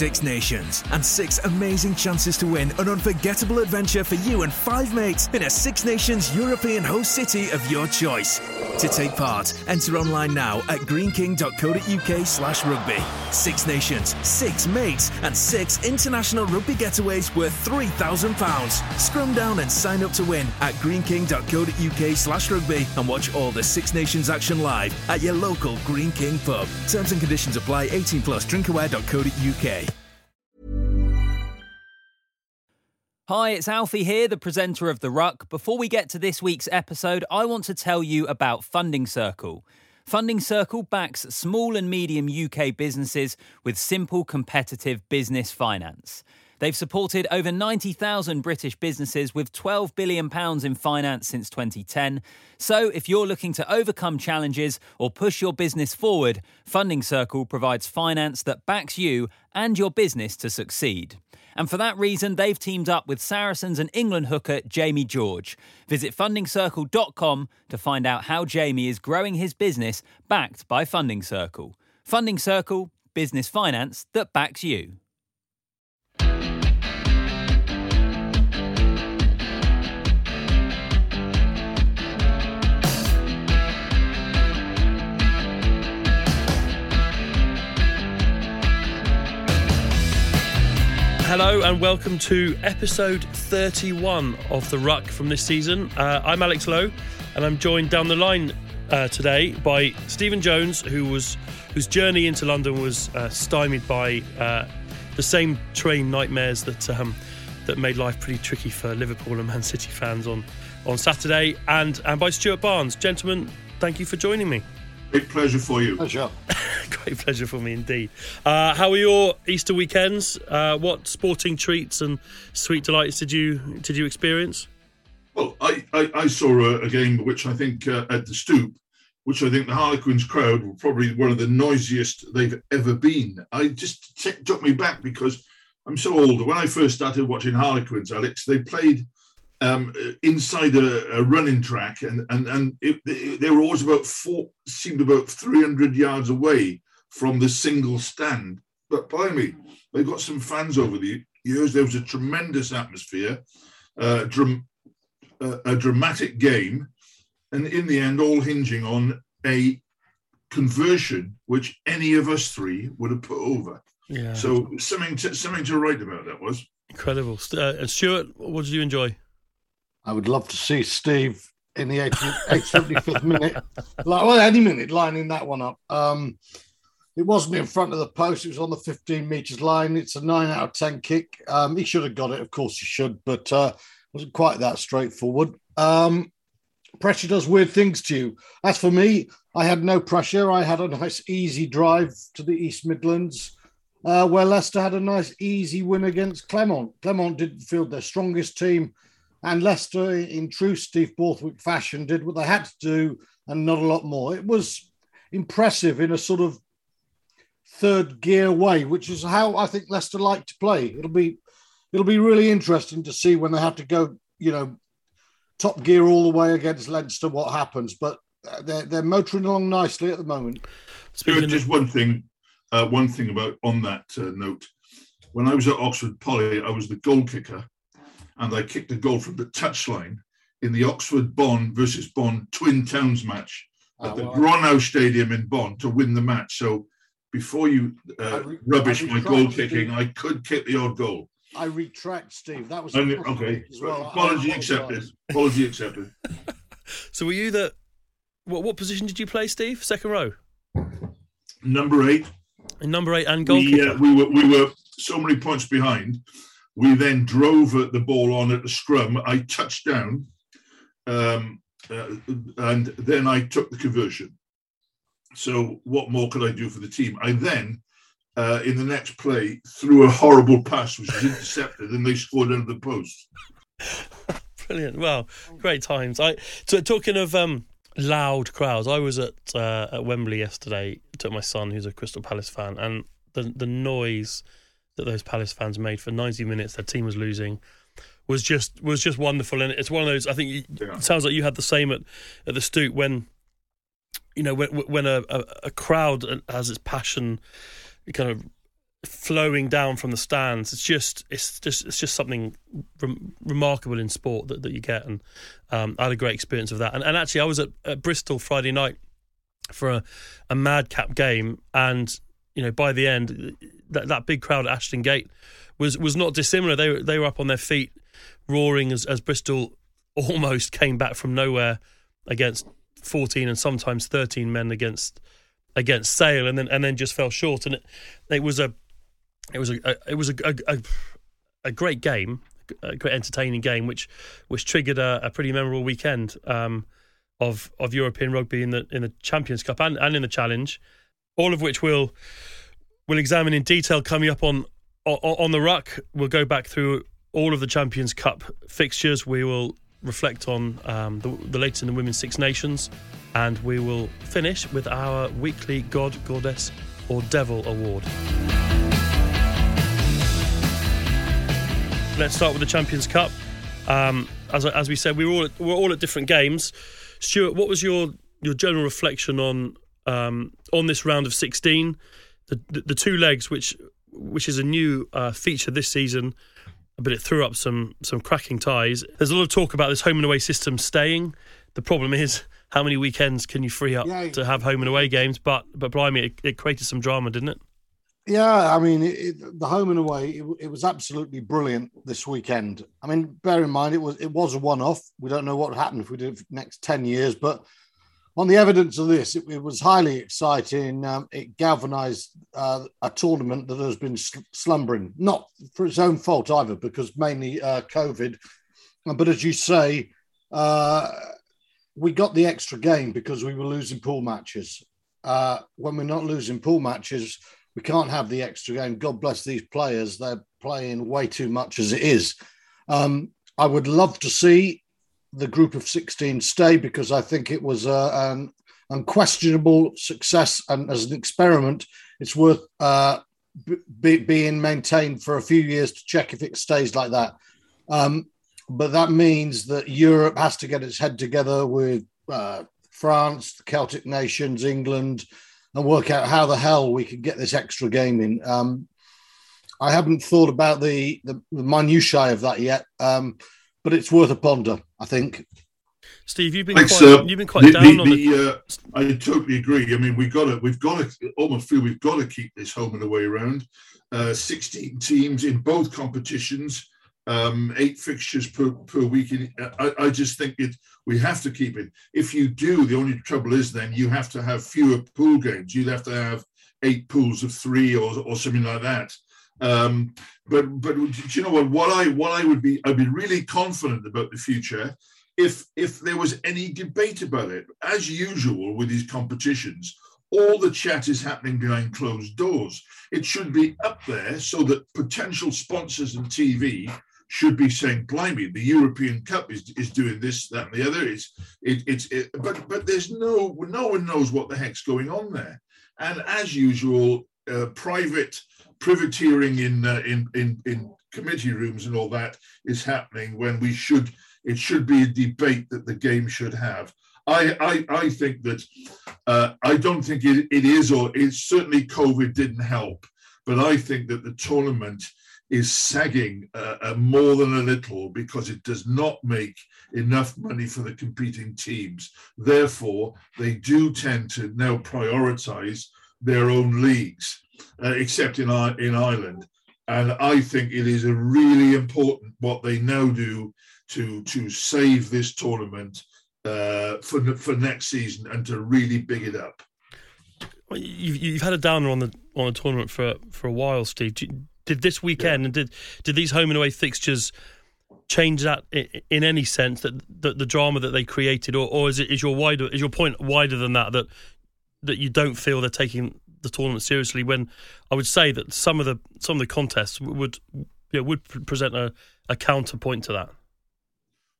Six Nations and six amazing chances to win an unforgettable adventure for you and five mates in a Six Nations European host city of your choice. To take part, enter online now at greeneking.co.uk slash rugby. Six Nations, six mates, and six international rugby getaways worth £3,000. Scrum down and sign up to win at greeneking.co.uk slash rugby and watch all the Six Nations action live at your local Greene King pub. Terms and conditions apply 18 plus drinkaware.co.uk. Hi, it's Alfie here, the presenter of The Ruck. Before we get to this week's episode, I want to tell you about Funding Circle. Funding Circle backs small and medium UK businesses with simple, competitive business finance. They've supported over 90,000 British businesses with £12 billion in finance since 2010. So, if you're looking to overcome challenges or push your business forward, Funding Circle provides finance that backs you and your business to succeed. And for that reason, they've teamed up with Saracens and England hooker Jamie George. Visit fundingcircle.com to find out how Jamie is growing his business backed by Funding Circle. Funding Circle, business finance that backs you. Hello and welcome to episode 31 of The Ruck from this season. Uh, I'm Alex Lowe and I'm joined down the line uh, today by Stephen Jones, who was whose journey into London was uh, stymied by uh, the same train nightmares that um, that made life pretty tricky for Liverpool and Man City fans on on Saturday, and and by Stuart Barnes. Gentlemen, thank you for joining me. Great pleasure for you. Pleasure. Great pleasure for me indeed. Uh, how were your Easter weekends? Uh, what sporting treats and sweet delights did you did you experience? Well, I, I, I saw a, a, game which I think uh, at the Stoop, which I think the Harlequins crowd were probably one of the noisiest they've ever been. I just t- took me back because I'm so old. When I first started watching Harlequins, Alex, they played um, inside a, a, running track, and and and it, they were always about four, seemed about three hundred yards away from the single stand. But by me, they got some fans over the years. There was a tremendous atmosphere, uh, dram, uh, a dramatic game, and in the end, all hinging on a conversion which any of us three would have put over. Yeah. So something to, something to write about that was incredible. Uh, Stuart, what did you enjoy? I would love to see Steve in the 875th minute, like well, any minute, lining that one up. Um, it wasn't in front of the post; it was on the 15 meters line. It's a nine out of 10 kick. Um, he should have got it, of course, he should, but uh, wasn't quite that straightforward. Um, pressure does weird things to you. As for me, I had no pressure. I had a nice, easy drive to the East Midlands. Uh, where Leicester had a nice, easy win against Clermont. Clermont didn't field their strongest team and Leicester, in true Steve Borthwick fashion, did what they had to do and not a lot more. It was impressive in a sort of third gear way, which is how I think Leicester like to play. It'll be it'll be really interesting to see when they have to go, you know, top gear all the way against Leinster what happens. But they're they're motoring along nicely at the moment. Speaking just one thing, uh, one thing about on that uh, note. When I was at Oxford Poly, I was the goal kicker and I kicked a goal from the touchline in the Oxford Bonn versus Bonn Twin Towns match at oh, the well, Stadium in Bonn to win the match. So before you uh, re- rubbish my goal kicking, I could kick the odd goal. I retract, Steve. That was okay. Well. Apology accepted. Apology accepted. so were you the what? What position did you play, Steve? Second row. Number eight. In number eight and goalkeeper. We, uh, we were we were so many points behind we then drove the ball on at the scrum. I touched down, um, uh, and then I took the conversion. So, what more could I do for the team? I then, uh, in the next play, threw a horrible pass, which was intercepted, and they scored under the post. Brilliant! Well, great times. I so talking of um, loud crowds. I was at uh, at Wembley yesterday. Took my son, who's a Crystal Palace fan, and the the noise that those Palace fans made for 90 minutes. Their team was losing. Was just was just wonderful, and it's one of those. I think yeah. it sounds like you had the same at at the Stoop when, you know, when when a, a, crowd has its passion kind of flowing down from the stands. It's just it's just it's just something rem- remarkable in sport that, that you get, and um, I had a great experience of that. And, and actually, I was at, at Bristol Friday night for a, a madcap game, and you know by the end, that that big crowd at Ashton Gate was was not dissimilar. They were they were up on their feet, roaring as as Bristol almost came back from nowhere against 14 and sometimes 13 men against against Sale, and then and then just fell short. And it, it was a it was a, a it was a, a, a great game, a great entertaining game, which which triggered a, a pretty memorable weekend um, of of European rugby in the in the Champions Cup and, and in the Challenge, all of which we'll we'll examine in detail coming up on on, on the ruck. We'll go back through all of the Champions Cup fixtures. We will reflect on um, the, the latest in the Women's Six Nations, and we will finish with our weekly God, Goddess, or Devil Award. Let's start with the Champions Cup. Um, as, as we said, we were all at, we were all at different games. Stuart, what was your your general reflection on um, on this round of sixteen, the, the, the two legs, which which is a new uh, feature this season, but it threw up some some cracking ties. There's a lot of talk about this home and away system staying. The problem is how many weekends can you free up yeah. to have home and away games? But but blimey, it, it created some drama, didn't it? Yeah, I mean, it, the home and away, it, it, was absolutely brilliant this weekend. I mean, bear in mind, it was it was a one-off. We don't know what would happen if we did it for the next ten years, but on the evidence of this, it, it was highly exciting. Um, it galvanised uh, a tournament that has been sl- slumbering, not for its own fault either, because mainly uh, COVID. But as you say, uh, we got the extra game because we were losing pool matches. Uh, when we're not losing pool matches, we can't have the extra game. God bless these players; they're playing way too much as it is. Um, I would love to see the group of 16 stay because I think it was uh, an unquestionable success. And as an experiment, it's worth uh, be, being maintained for a few years to check if it stays like that. Um, but that means that Europe has to get its head together with uh, France, the Celtic nations, England, and work out how the hell we can get this extra game in. Um, I haven't thought about the, the, the minutiae of that yet. Um, but it's worth a ponder, I think. Steve, you've been Thanks, quite, uh, you've been quite the, down the, on the. Uh, I totally agree. I mean, we've got to, we've got to almost feel we've got to keep this home and away round. Uh, 16 teams in both competitions, um, eight fixtures per, per week. I, I just think it. We have to keep it. If you do, the only trouble is then you have to have fewer pool games. You'd have to have eight pools of three or, or something like that. Um, but but you know what? What I what I would be I'd be really confident about the future if if there was any debate about it. As usual with these competitions, all the chat is happening behind closed doors. It should be up there so that potential sponsors and TV should be saying, "Blimey, the European Cup is, is doing this, that, and the other." It's it, it's it, but but there's no no one knows what the heck's going on there. And as usual, uh, private privateering in, uh, in in in committee rooms and all that is happening when we should it should be a debate that the game should have. I I, I think that uh, I don't think it, it is or it's certainly COVID didn't help, but I think that the tournament is sagging uh, uh, more than a little because it does not make enough money for the competing teams. Therefore, they do tend to now prioritize their own leagues uh, except in in Ireland. And I think it is a really important what they now do to to save this tournament uh, for for next season and to really big it up. You've, you've had a downer on the on the tournament for for a while, Steve. Did this weekend yeah. and did did these home and away fixtures change that in, any sense that, that the drama that they created, or, or is it is your wider is your point wider than that that that you don't feel they're taking the tournament seriously when I would say that some of the some of the contests would you know, would present a, a counterpoint to that.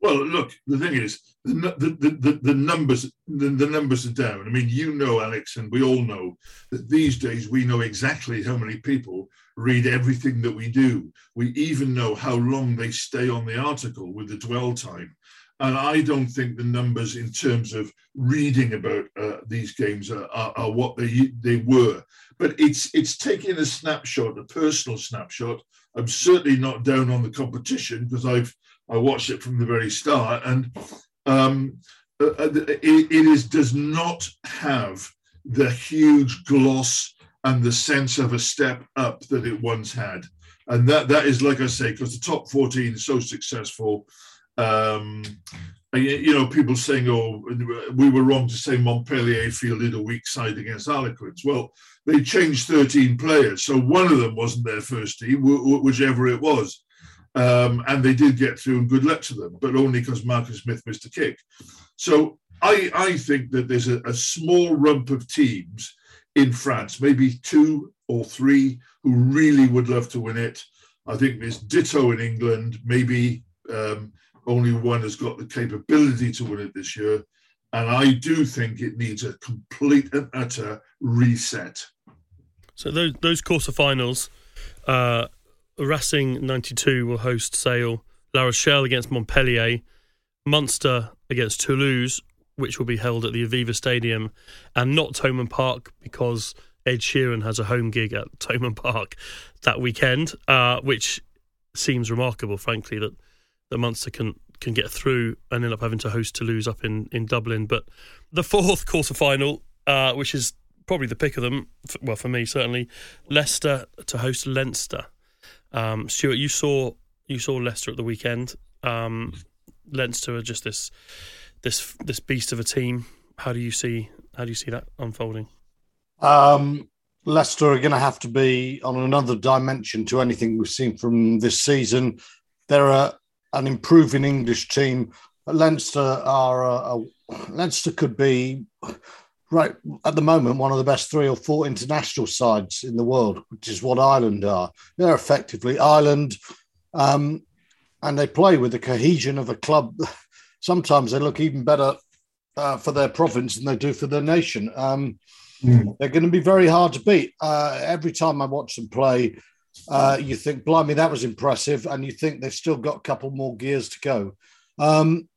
Well, look, the thing is, the the, the, the numbers the, the, numbers are down. I mean, you know, Alex, and we all know that these days we know exactly how many people read everything that we do. We even know how long they stay on the article with the dwell time. And I don't think the numbers in terms of reading about uh, these games are, are, are, what they they were. But it's it's taking a snapshot, a personal snapshot. I'm certainly not down on the competition because I've I watched it from the very start, and um, uh, uh it, it is does not have the huge gloss and the sense of a step up that it once had. And that that is like I say, because the top 14 is so successful. Um, you know, people saying, "Oh, we were wrong to say Montpellier fielded a weak side against Harlequins." Well, they changed 13 players, so one of them wasn't their first team, whichever it was, um, and they did get through, and good luck to them, but only because Marcus Smith missed a kick. So I, I think that there's a, a small rump of teams in France, maybe two or three, who really would love to win it. I think there's ditto in England, maybe. Um, only one has got the capability to win it this year. And I do think it needs a complete and utter reset. So those those quarterfinals, uh, Racing 92 will host Sale, La Rochelle against Montpellier, Munster against Toulouse, which will be held at the Aviva Stadium, and not Thomond Park because Ed Sheeran has a home gig at Thomond Park that weekend, uh, which seems remarkable, frankly, that that Munster can can get through and end up having to host Toulouse up in, in Dublin. But the fourth quarter final, uh, which is probably the pick of them, well for me certainly, Leicester to host Leinster. Um, Stuart, you saw you saw Leicester at the weekend. Um, Leinster are just this this this beast of a team. How do you see how do you see that unfolding? Um, Leicester are going to have to be on another dimension to anything we've seen from this season. They're a, an improving English team. Leinster are a, a, Leinster could be right at the moment one of the best three or four international sides in the world, which is what Ireland are. They're effectively Ireland, um, and they play with the cohesion of a club. Sometimes they look even better uh, for their province than they do for their nation. Um, mm. They're going to be very hard to beat. Uh, every time I watch them play, uh, you think, blimey, that was impressive. And you think they've still got a couple more gears to go. Um,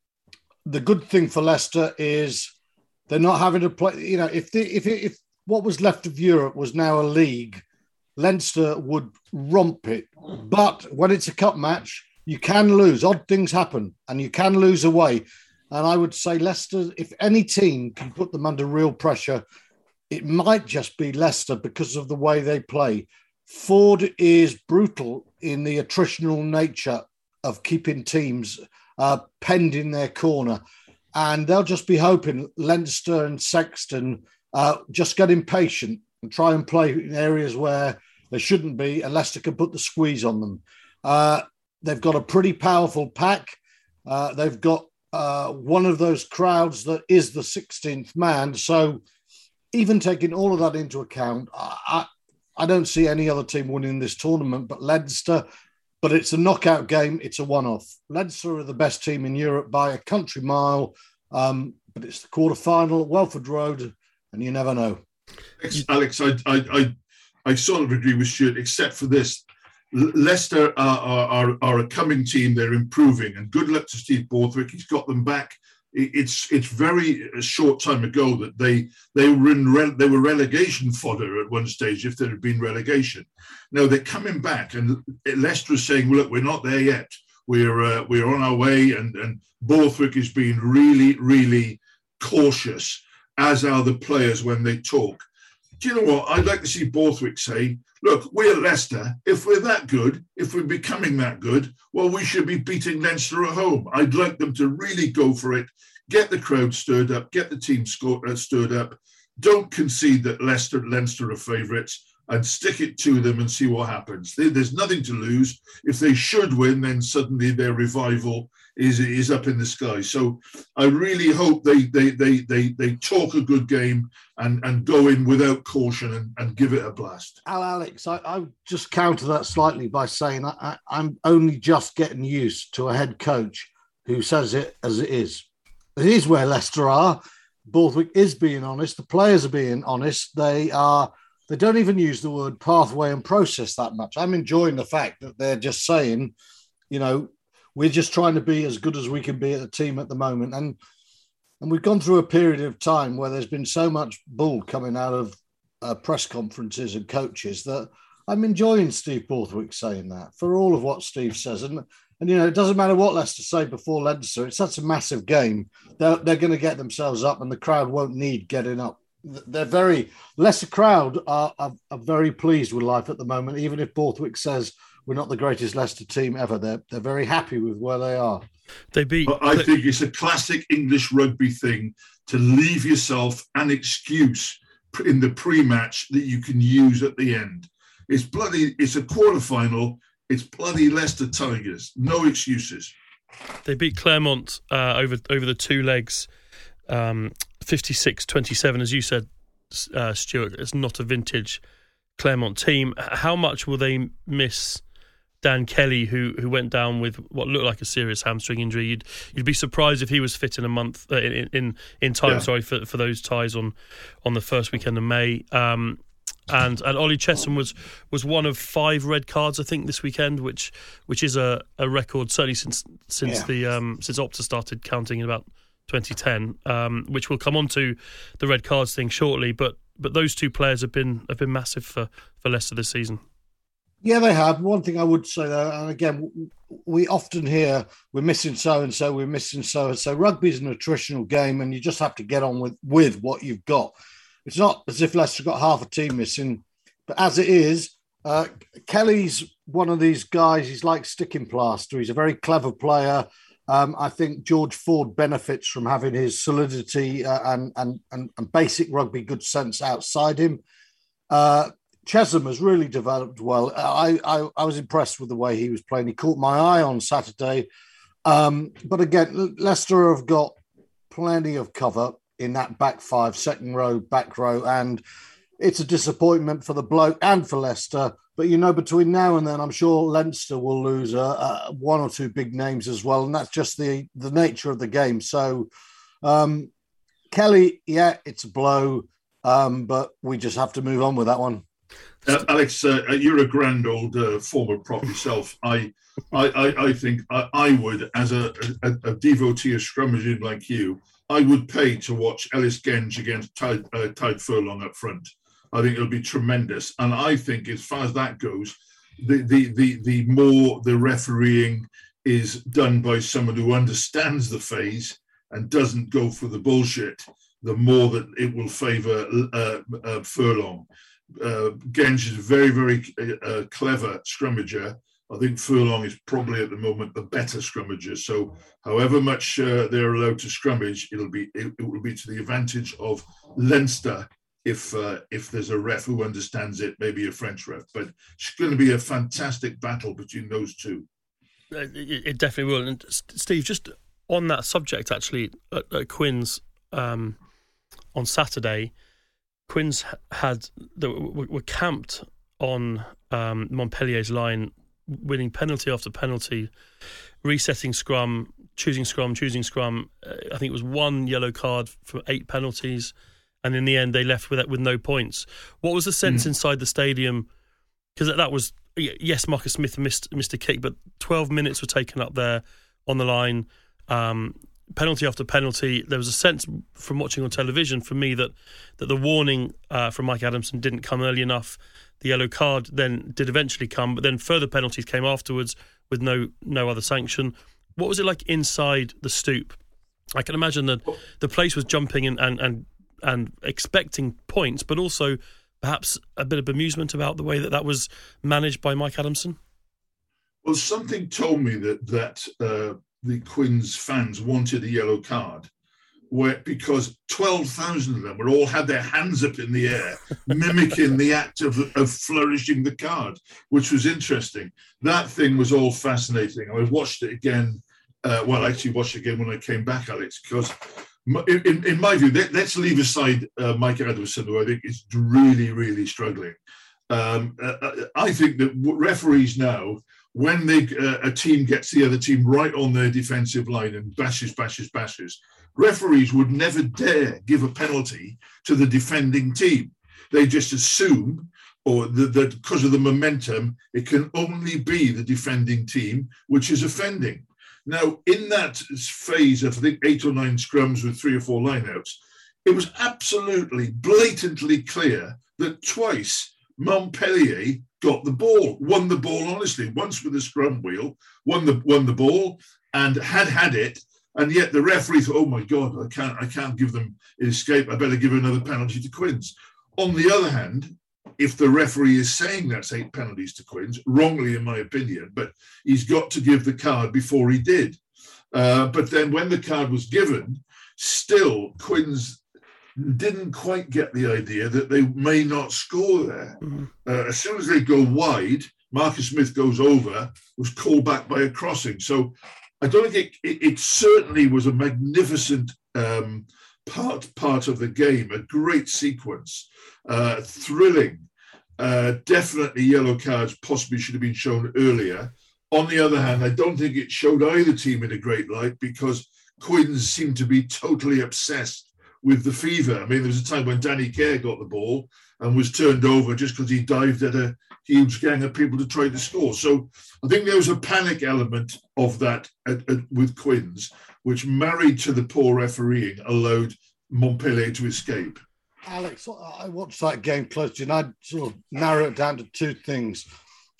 the good thing for Leicester is they're not having to play. You know, if the, if if what was left of Europe was now a league, Leinster would romp it. But when it's a cup match, you can lose. Odd things happen, and you can lose away. And I would say Leicester, if any team can put them under real pressure, it might just be Leicester because of the way they play. Ford is brutal in the attritional nature of keeping teams uh, penned in their corner. And they'll just be hoping Leinster and Sexton uh, just get impatient and try and play in areas where they shouldn't be, and Leicester can put the squeeze on them. Uh, they've got a pretty powerful pack. Uh, they've got uh, one of those crowds that is the 16th man. So, even taking all of that into account, I, I don't see any other team winning this tournament but Leinster. But it's a knockout game. It's a one-off. Leinster are the best team in Europe by a country mile. Um, but it's the quarter final at Welford Road, and you never know. Alex, I, I, I, I sort of agree with Stuart, except for this. Leicester are, are, are, a coming team. They're improving, and good luck to Steve Borthwick. He's got them back it's it's very a short time ago that they they were in re, they were relegation fodder at one stage if there had been relegation. Now they're coming back, and Leicester is saying, "Look, we're not there yet. We're uh, we're on our way." And and Borthwick is being really really cautious, as are the players when they talk. Do you know what? I'd like to see Borthwick say, look, we're Leicester. If we're that good, if we're becoming that good, well, we should be beating Leinster at home. I'd like them to really go for it, get the crowd stirred up, get the team uh, stirred up. Don't concede that Leicester, Leinster are favourites and stick it to them and see what happens. There's nothing to lose. If they should win, then suddenly their revival is is up in the sky. So I really hope they they they they they talk a good game and and go in without caution and, and give it a blast. Al Alex, I, I just counter that slightly by saying I, I, I'm only just getting used to a head coach who says it as it is. It is where Leicester are. Borthwick is being honest. The players are being honest. They are. They don't even use the word pathway and process that much. I'm enjoying the fact that they're just saying, you know, we're just trying to be as good as we can be at the team at the moment. And and we've gone through a period of time where there's been so much bull coming out of uh, press conferences and coaches that I'm enjoying Steve Borthwick saying that for all of what Steve says. And and you know, it doesn't matter what Leicester say before Leinster. It's such a massive game. They're, they're going to get themselves up, and the crowd won't need getting up. They're very Leicester crowd are, are, are very pleased with life at the moment. Even if Borthwick says we're not the greatest Leicester team ever, they're they're very happy with where they are. They beat. I think it's a classic English rugby thing to leave yourself an excuse in the pre-match that you can use at the end. It's bloody. It's a quarter final. It's bloody Leicester Tigers. No excuses. They beat Clermont uh, over over the two legs, um, 56-27, as you said, uh, Stuart. It's not a vintage Clermont team. How much will they miss Dan Kelly, who who went down with what looked like a serious hamstring injury? You'd you'd be surprised if he was fit in a month uh, in, in in time. Yeah. Sorry for for those ties on on the first weekend of May. Um, and and Ollie Chessum was was one of five red cards I think this weekend, which which is a, a record certainly since since yeah. the um, since Opta started counting in about 2010, um, which we'll come on to the red cards thing shortly. But but those two players have been have been massive for for Leicester this season. Yeah, they have. One thing I would say though, and again, we often hear we're missing so and so, we're missing so and so. Rugby is an attritional game, and you just have to get on with with what you've got. It's not as if Leicester got half a team missing, but as it is, uh, Kelly's one of these guys. He's like sticking plaster. He's a very clever player. Um, I think George Ford benefits from having his solidity uh, and, and, and and basic rugby good sense outside him. Uh, Chessum has really developed well. I, I, I was impressed with the way he was playing. He caught my eye on Saturday. Um, but again, Leicester have got plenty of cover in that back five, second row, back row, and it's a disappointment for the bloke and for Leicester. But you know, between now and then, I'm sure Leinster will lose uh, one or two big names as well, and that's just the the nature of the game. So, um, Kelly, yeah, it's a blow, um, but we just have to move on with that one. Uh, Alex, uh, you're a grand old uh, former prop yourself. I, I, I, I think I, I, would, as a, a, a devotee of scrummaging like you, I would pay to watch Ellis Genge against Tadhg, uh, Tadhg Furlong up front. I think it'll be tremendous. And I think, as far as that goes, the, the, the, the more the refereeing is done by someone who understands the phase and doesn't go for the bullshit, the more that it will favour uh, uh, Furlong. Uh, Genge is a very, very uh, clever scrummager I think Furlong is probably at the moment the better scrummager. So, however much uh, they're allowed to scrummage, it'll be it, it, will be to the advantage of Leinster if uh, if there's a ref who understands it, maybe a French ref. But it's going to be a fantastic battle between those two. Uh, it, it definitely will. And Steve, just on that subject, actually, at, at Quins um, on Saturday, Quins had were camped on um, Montpellier's line winning penalty after penalty, resetting scrum, choosing scrum, choosing scrum. Uh, I think it was one yellow card for eight penalties, and in the end they left with with no points. What was the sense mm. inside the stadium? Because that was yes, Marcus Smith missed missed a kick, but twelve minutes were taken up there on the line. Um, penalty after penalty. There was a sense from watching on television for me that that the warning uh, from Mike Adamson didn't come early enough. The yellow card then did eventually come, but then further penalties came afterwards with no no other sanction. What was it like inside the stoop? I can imagine that the place was jumping and and and, and expecting points, but also perhaps a bit of amusement about the way that that was managed by Mike Adamson. Well, something told me that that uh, the Quins fans wanted a yellow card, where because 12,000 of them were all had their hands up in the air, mimicking the act of, of flourishing the card, which was interesting. That thing was all fascinating. I watched it again. Uh, well, I actually watched it again when I came back, Alex, because in, in, my view, let, us leave aside uh, Mike Adamson, who I think is really, really struggling. Um, uh, uh I think that referees now when they, uh, a team gets the other team right on their defensive line and bashes, bashes, bashes, referees would never dare give a penalty to the defending team. They just assume, or that because of the momentum, it can only be the defending team which is offending. Now, in that phase of I think eight or nine scrums with three or four lineouts, it was absolutely blatantly clear that twice Montpellier got the ball, won the ball honestly, once with a scrum wheel, won the won the ball, and had had it. And yet the referee thought, "Oh my God, I can't, I can't give them escape. I better give another penalty to Quins." On the other hand, if the referee is saying that's eight penalties to Quins, wrongly in my opinion, but he's got to give the card before he did. Uh, but then when the card was given, still Quins didn't quite get the idea that they may not score there. Mm-hmm. Uh, as soon as they go wide, Marcus Smith goes over, was called back by a crossing. So I don't think it, it, it certainly was a magnificent um, part part of the game, a great sequence, uh, thrilling. Uh, definitely yellow cards possibly should have been shown earlier. On the other hand, I don't think it showed either team in a great light because Quins seemed to be totally obsessed with the fever. I mean, there was a time when Danny Care got the ball and was turned over just because he dived at a huge gang of people to try to score. So I think there was a panic element of that at, at, with Quins, which married to the poor refereeing allowed Montpellier to escape. Alex, I watched that game closely and I'd sort of narrow it down to two things.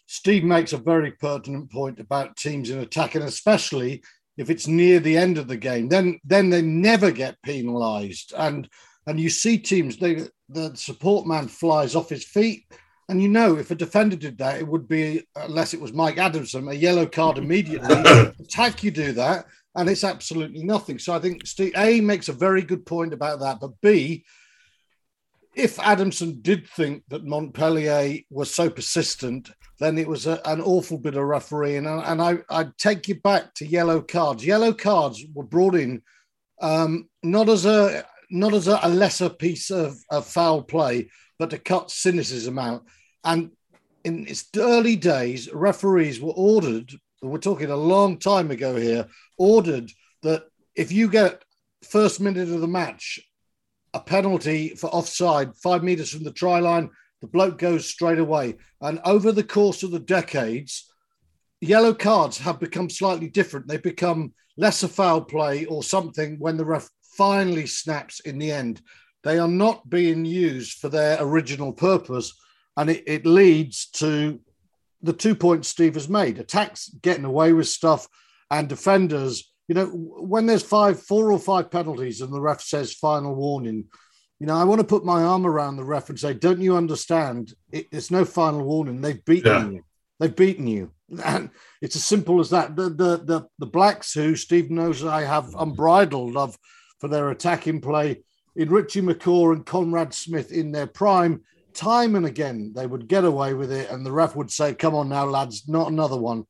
Steve makes a very pertinent point about teams in attack, and especially if it's near the end of the game, then then they never get penalised. And and you see teams, they the support man flies off his feet, and you know if a defender did that, it would be unless it was Mike Adamson, a yellow card immediately. Attack, you do that, and it's absolutely nothing. So I think Steve A makes a very good point about that, but B. If Adamson did think that Montpellier was so persistent, then it was a, an awful bit of refereeing. And, and I, I'd take you back to yellow cards. Yellow cards were brought in um, not as a not as a, a lesser piece of, of, foul play, but to cut cynicism out. And in its early days, referees were ordered. We're talking a long time ago here. Ordered that if you get first minute of the match a penalty for offside five meters from the try line, the bloke goes straight away. And over the course of the decades, yellow cards have become slightly different. They become lesser foul play or something when the ref finally snaps in the end. They are not being used for their original purpose. And it, it leads to the two points Steve has made attacks getting away with stuff and defenders. You know, when there's five, four or five penalties and the ref says final warning, you know, I want to put my arm around the ref and say, "Don't you understand? It, it's no final warning. They've beaten yeah. you. They've beaten you." And it's as simple as that. The the the, the blacks, who Steve knows I have unbridled love for their attacking play, in Richie McCaw and Conrad Smith in their prime, time and again they would get away with it, and the ref would say, "Come on now, lads, not another one."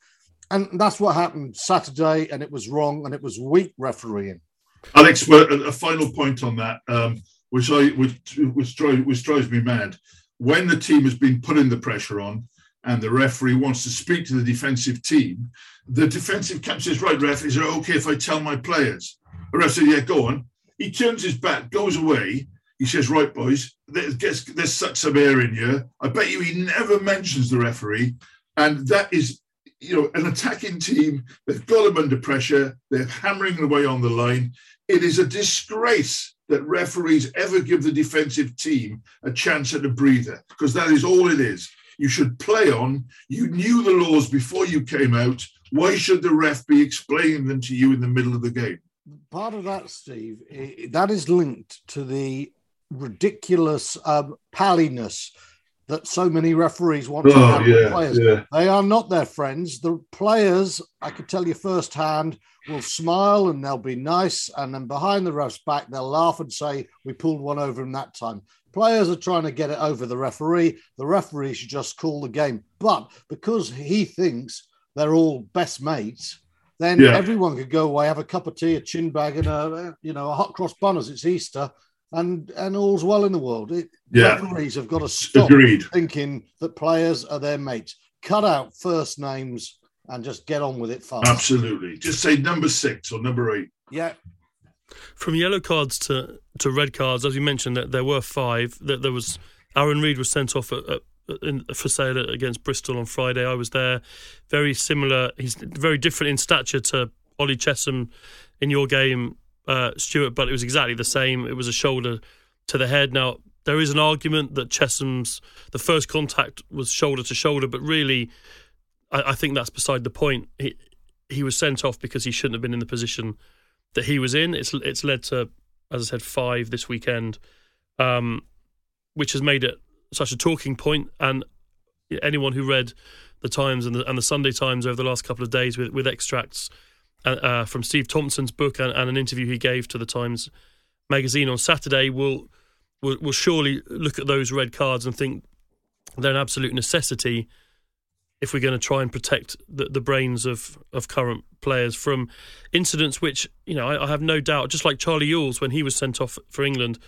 And that's what happened Saturday, and it was wrong, and it was weak refereeing. Alex, a final point on that. Um, which I which which drives, which drives me mad. When the team has been putting the pressure on, and the referee wants to speak to the defensive team, the defensive captain says, "Right, ref, is it okay if I tell my players?" The ref says, "Yeah, go on." He turns his back, goes away. He says, "Right, boys, let's, let's some air in here." I bet you he never mentions the referee, and that is you know, an attacking team, they've got them under pressure, they're hammering away on the line. It is a disgrace that referees ever give the defensive team a chance at a breather, because that is all it is. You should play on. You knew the laws before you came out. Why should the ref be explaining them to you in the middle of the game? Part of that, Steve, that is linked to the ridiculous um, palliness that so many referees want oh, to have yeah, players. Yeah. They are not their friends. The players, I can tell you firsthand, will smile and they'll be nice. And then behind the ref's back, they'll laugh and say, We pulled one over him that time. Players are trying to get it over the referee. The referee should just call the game. But because he thinks they're all best mates, then yeah. everyone could go away, have a cup of tea, a chin bag, and a you know a hot cross bun as it's Easter, and and all's well in the world. It, yeah. Referees have got to stop Agreed. thinking that players are their mates. Cut out first names and just get on with it fast. Absolutely. Just say number six or number eight. Yeah. From yellow cards to, to red cards, as you mentioned, that there were five. That there was Aaron Reed was sent off at, at in, for sale against Bristol on Friday. I was there. Very similar. He's very different in stature to Ollie Chessum in your game, uh, Stuart, but it was exactly the same. It was a shoulder to the head. Now there is an argument that Chessum's the first contact was shoulder to shoulder, but really, I, I think that's beside the point. He he was sent off because he shouldn't have been in the position that he was in. It's it's led to, as I said, five this weekend, um, which has made it such a talking point. And anyone who read the Times and the, and the Sunday Times over the last couple of days with with extracts uh, uh, from Steve Thompson's book and, and an interview he gave to the Times magazine on Saturday will will, will surely look at those red cards and think they're an absolute necessity if we're going to try and protect the, the brains of, of current players from incidents which, you know, I, I have no doubt, just like Charlie Ewels when he was sent off for England,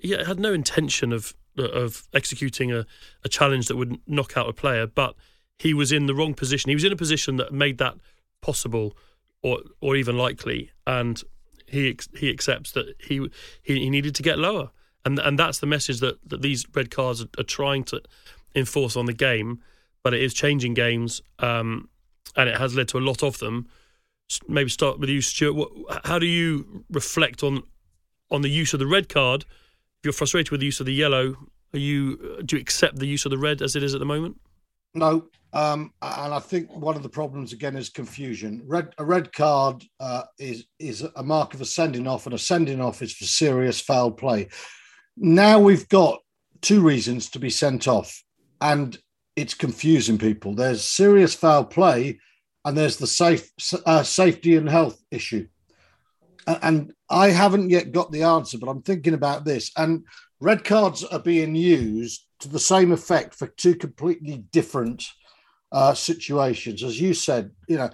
he had no intention of of executing a, a challenge that would knock out a player, but he was in the wrong position. He was in a position that made that possible or or even likely, and he he accepts that he he, needed to get lower and and that's the message that, that these red cards are, are trying to enforce on the game. But it is changing games, um, and it has led to a lot of them. Maybe start with you, Stuart. What, how do you reflect on on the use of the red card? If you're frustrated with the use of the yellow, are you do you accept the use of the red as it is at the moment? No, um, and I think one of the problems again is confusion. Red a red card uh, is is a mark of a sending off, and a sending off is for serious foul play now we've got two reasons to be sent off, and it's confusing people. There's serious foul play, and there's the safe uh, safety and health issue. And I haven't yet got the answer, but I'm thinking about this. And red cards are being used to the same effect for two completely different uh, situations. As you said, you know,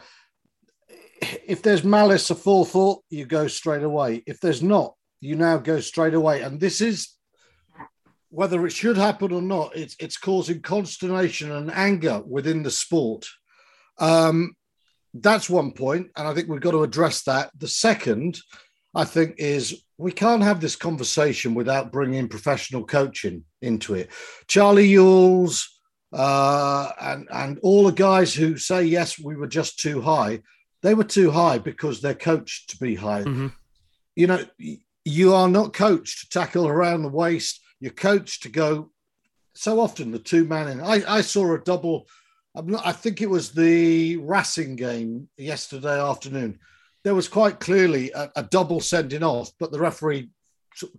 if there's malice aforethought, you go straight away. If there's not, you now go straight away. And this is whether it should happen or not, it's it's causing consternation and anger within the sport. Um, that's one point, and I think we've got to address that. The second, I think, is we can't have this conversation without bringing professional coaching into it. Charlie Ewels uh, and and all the guys who say yes, we were just too high. They were too high because they're coached to be high. Mm-hmm. You know, you are not coached to tackle around the waist You're coached to go. So often the two man in. I, I saw a double. Not, i think it was the Racing game yesterday afternoon. There was quite clearly a, a double sending off, but the referee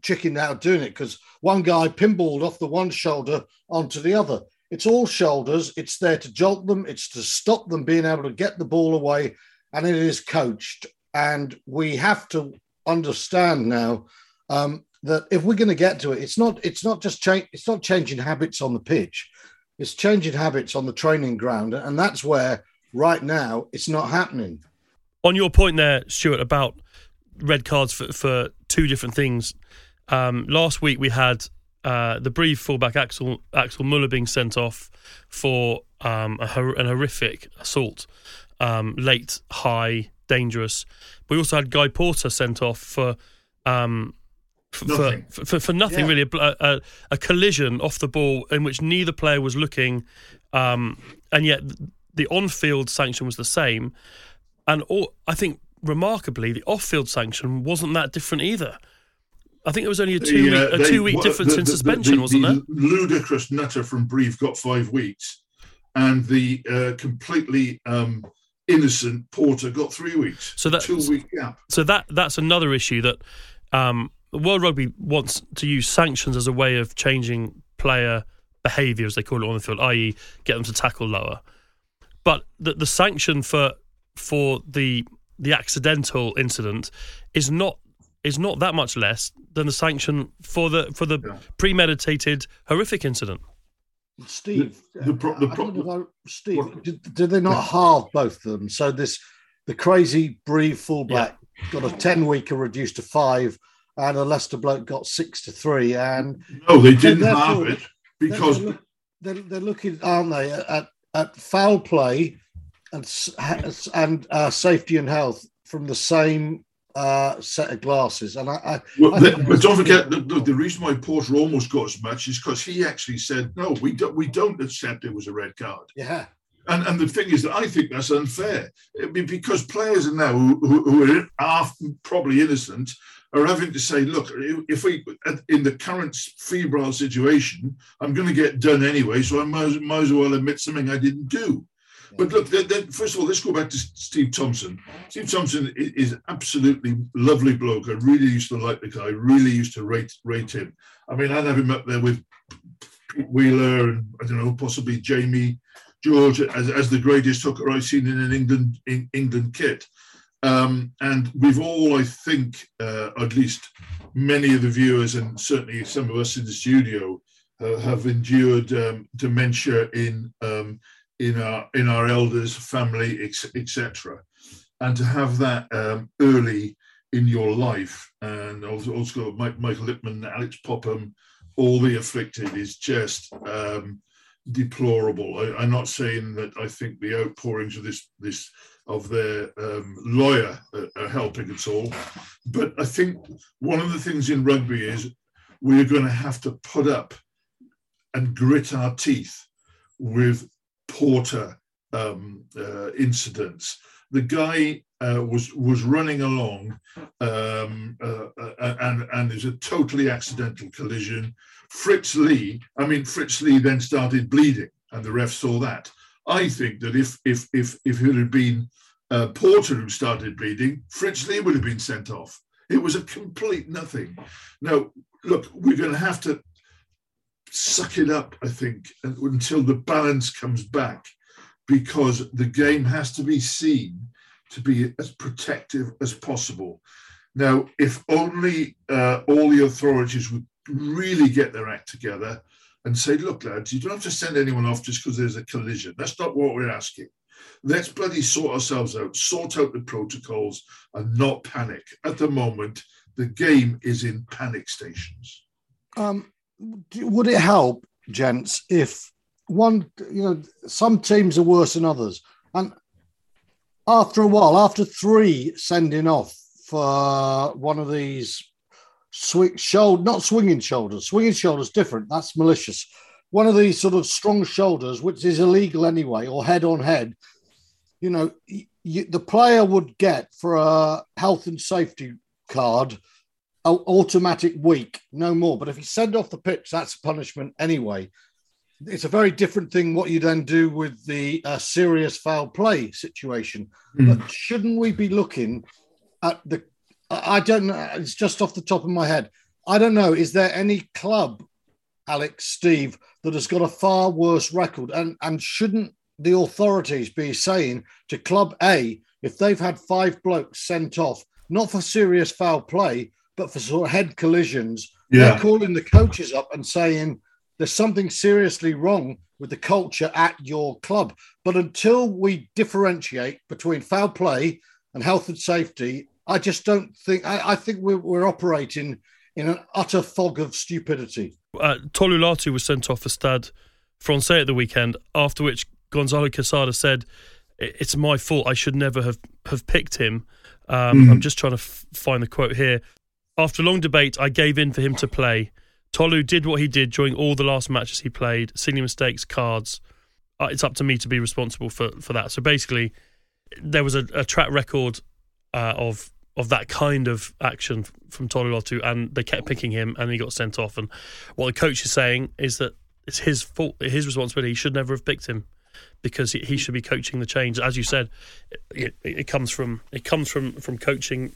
chickened out doing it because one guy pinballed off the one shoulder onto the other. It's all shoulders. It's there to jolt them. It's to stop them being able to get the ball away, and it is coached. And we have to understand now um, that if we're going to get to it, it's not it's not just change it's not changing habits on the pitch, it's changing habits on the training ground, and that's where right now it's not happening. On your point there, Stuart, about red cards for, for two different things. Um, last week we had uh, the Brive fullback Axel Axel Muller being sent off for um, a, an horrific assault, um, late, high, dangerous. We also had Guy Porter sent off for um, for, for, for, nothing yeah. really. A, a, a, collision off the ball in which neither player was looking, um, and yet the on-field sanction was the same. And all, I think remarkably, the off-field sanction wasn't that different either. I think it was only a two week a two week difference the, in suspension, wasn't there? Ludicrous nutter from Brive got five weeks, and the uh, completely um, innocent Porter got three weeks. So that two week gap. So that that's another issue that um, World Rugby wants to use sanctions as a way of changing player behaviour, as they call it on the field, i.e., get them to tackle lower. But the, the sanction for for the the accidental incident is not is not that much less than the sanction for the for the yeah. premeditated horrific incident. Steve, the, the, pro- the pro- Steve, did, did, they not halve both of them? So this the crazy Brive fullback yeah. got a ten weeker reduced to five, and a Leicester bloke got six to three. And no, they didn't have it because they're, they're, they're, looking, aren't they, at, at foul play and and uh, safety and health from the same uh, set of glasses. And I, I, well, I the, but don't forget the, the, the, reason why Porter almost got as much is because he actually said, "No, we don't, we don't accept it was a red card." Yeah. And, and the thing is that I think that's unfair because players now who, who are often probably innocent are having to say, look, if we in the current febrile situation, I'm going to get done anyway, so I might, might as well admit something I didn't do. But look, first of all, let's go back to Steve Thompson. Steve Thompson is absolutely lovely bloke. I really used to like the guy. I really used to rate rate him. I mean, I'd have him up there with Pete Wheeler and I don't know, possibly Jamie George as, as the greatest hooker I've seen in an England in England kit. Um, and we've all, I think, uh, at least many of the viewers, and certainly some of us in the studio, uh, have endured um, dementia in um, in our in our elders, family, etc. And to have that um, early in your life, and also, Mike, Michael Lipman, Alix Popham, all the afflicted is just um, deplorable. I, am not saying that I think the outpourings of this this of their um, lawyer are, are helping at all, but I think one of the things in rugby is we're going to have to put up and grit our teeth with Porter um, uh, incidents. The guy uh, was was running along, um, uh, uh and and there's a totally accidental collision. Fritz Lee, I mean Fritz Lee, then started bleeding, and the ref saw that. I think that if if if if it had been uh, Porter who started bleeding, Fritz Lee would have been sent off. It was a complete nothing. Now, look, we're going to have to suck it up, I think, until the balance comes back, because the game has to be seen to be as protective as possible. Now, if only uh, all the authorities would really get their act together and say, look, lads, you don't have to send anyone off just because there's a collision. That's not what we're asking. Let's bloody sort ourselves out, sort out the protocols, and not panic. At the moment, the game is in panic stations. Um, would it help, gents, if one, you know, some teams are worse than others, and after a while, after three sending off for one of these swing shoulder, not swinging shoulders, swinging shoulders different. That's malicious. One of these sort of strong shoulders, which is illegal anyway, or head on head. You know, you, the player would get for a health and safety card automatic week, no more. But if you send off the pitch, that's a punishment anyway. It's a very different thing what you then do with the uh, serious foul play situation. Mm. But shouldn't we be looking at the? I don't know. It's just off the top of my head. I don't know. Is there any club, Alex, Steve, that has got a far worse record? And and shouldn't the authorities be saying to Club A if they've had five blokes sent off, not for serious foul play, but for sort of head collisions, yeah. they're calling the coaches up and saying there's something seriously wrong with the culture at your club. But until we differentiate between foul play and health and safety, I just don't think, I, I think we're, we're, operating in an utter fog of stupidity. Uh, Tolu Latu was sent off for Stade Francais at the weekend, after which Gonzalo Quesada said, It's my fault. I should never have, have picked him. Um, mm. I'm just trying to f- find the quote here. After a long debate, I gave in for him to play. Tolu did what he did during all the last matches he played, silly mistakes, cards. Uh, it's up to me to be responsible for, for that. So basically, there was a, a track record uh, of of that kind of action from Tolu Latu, and they kept picking him, and he got sent off. And what the coach is saying is that it's his fault, his responsibility. He should never have picked him because he, he should be coaching the change. As you said, it, it comes from it comes from from coaching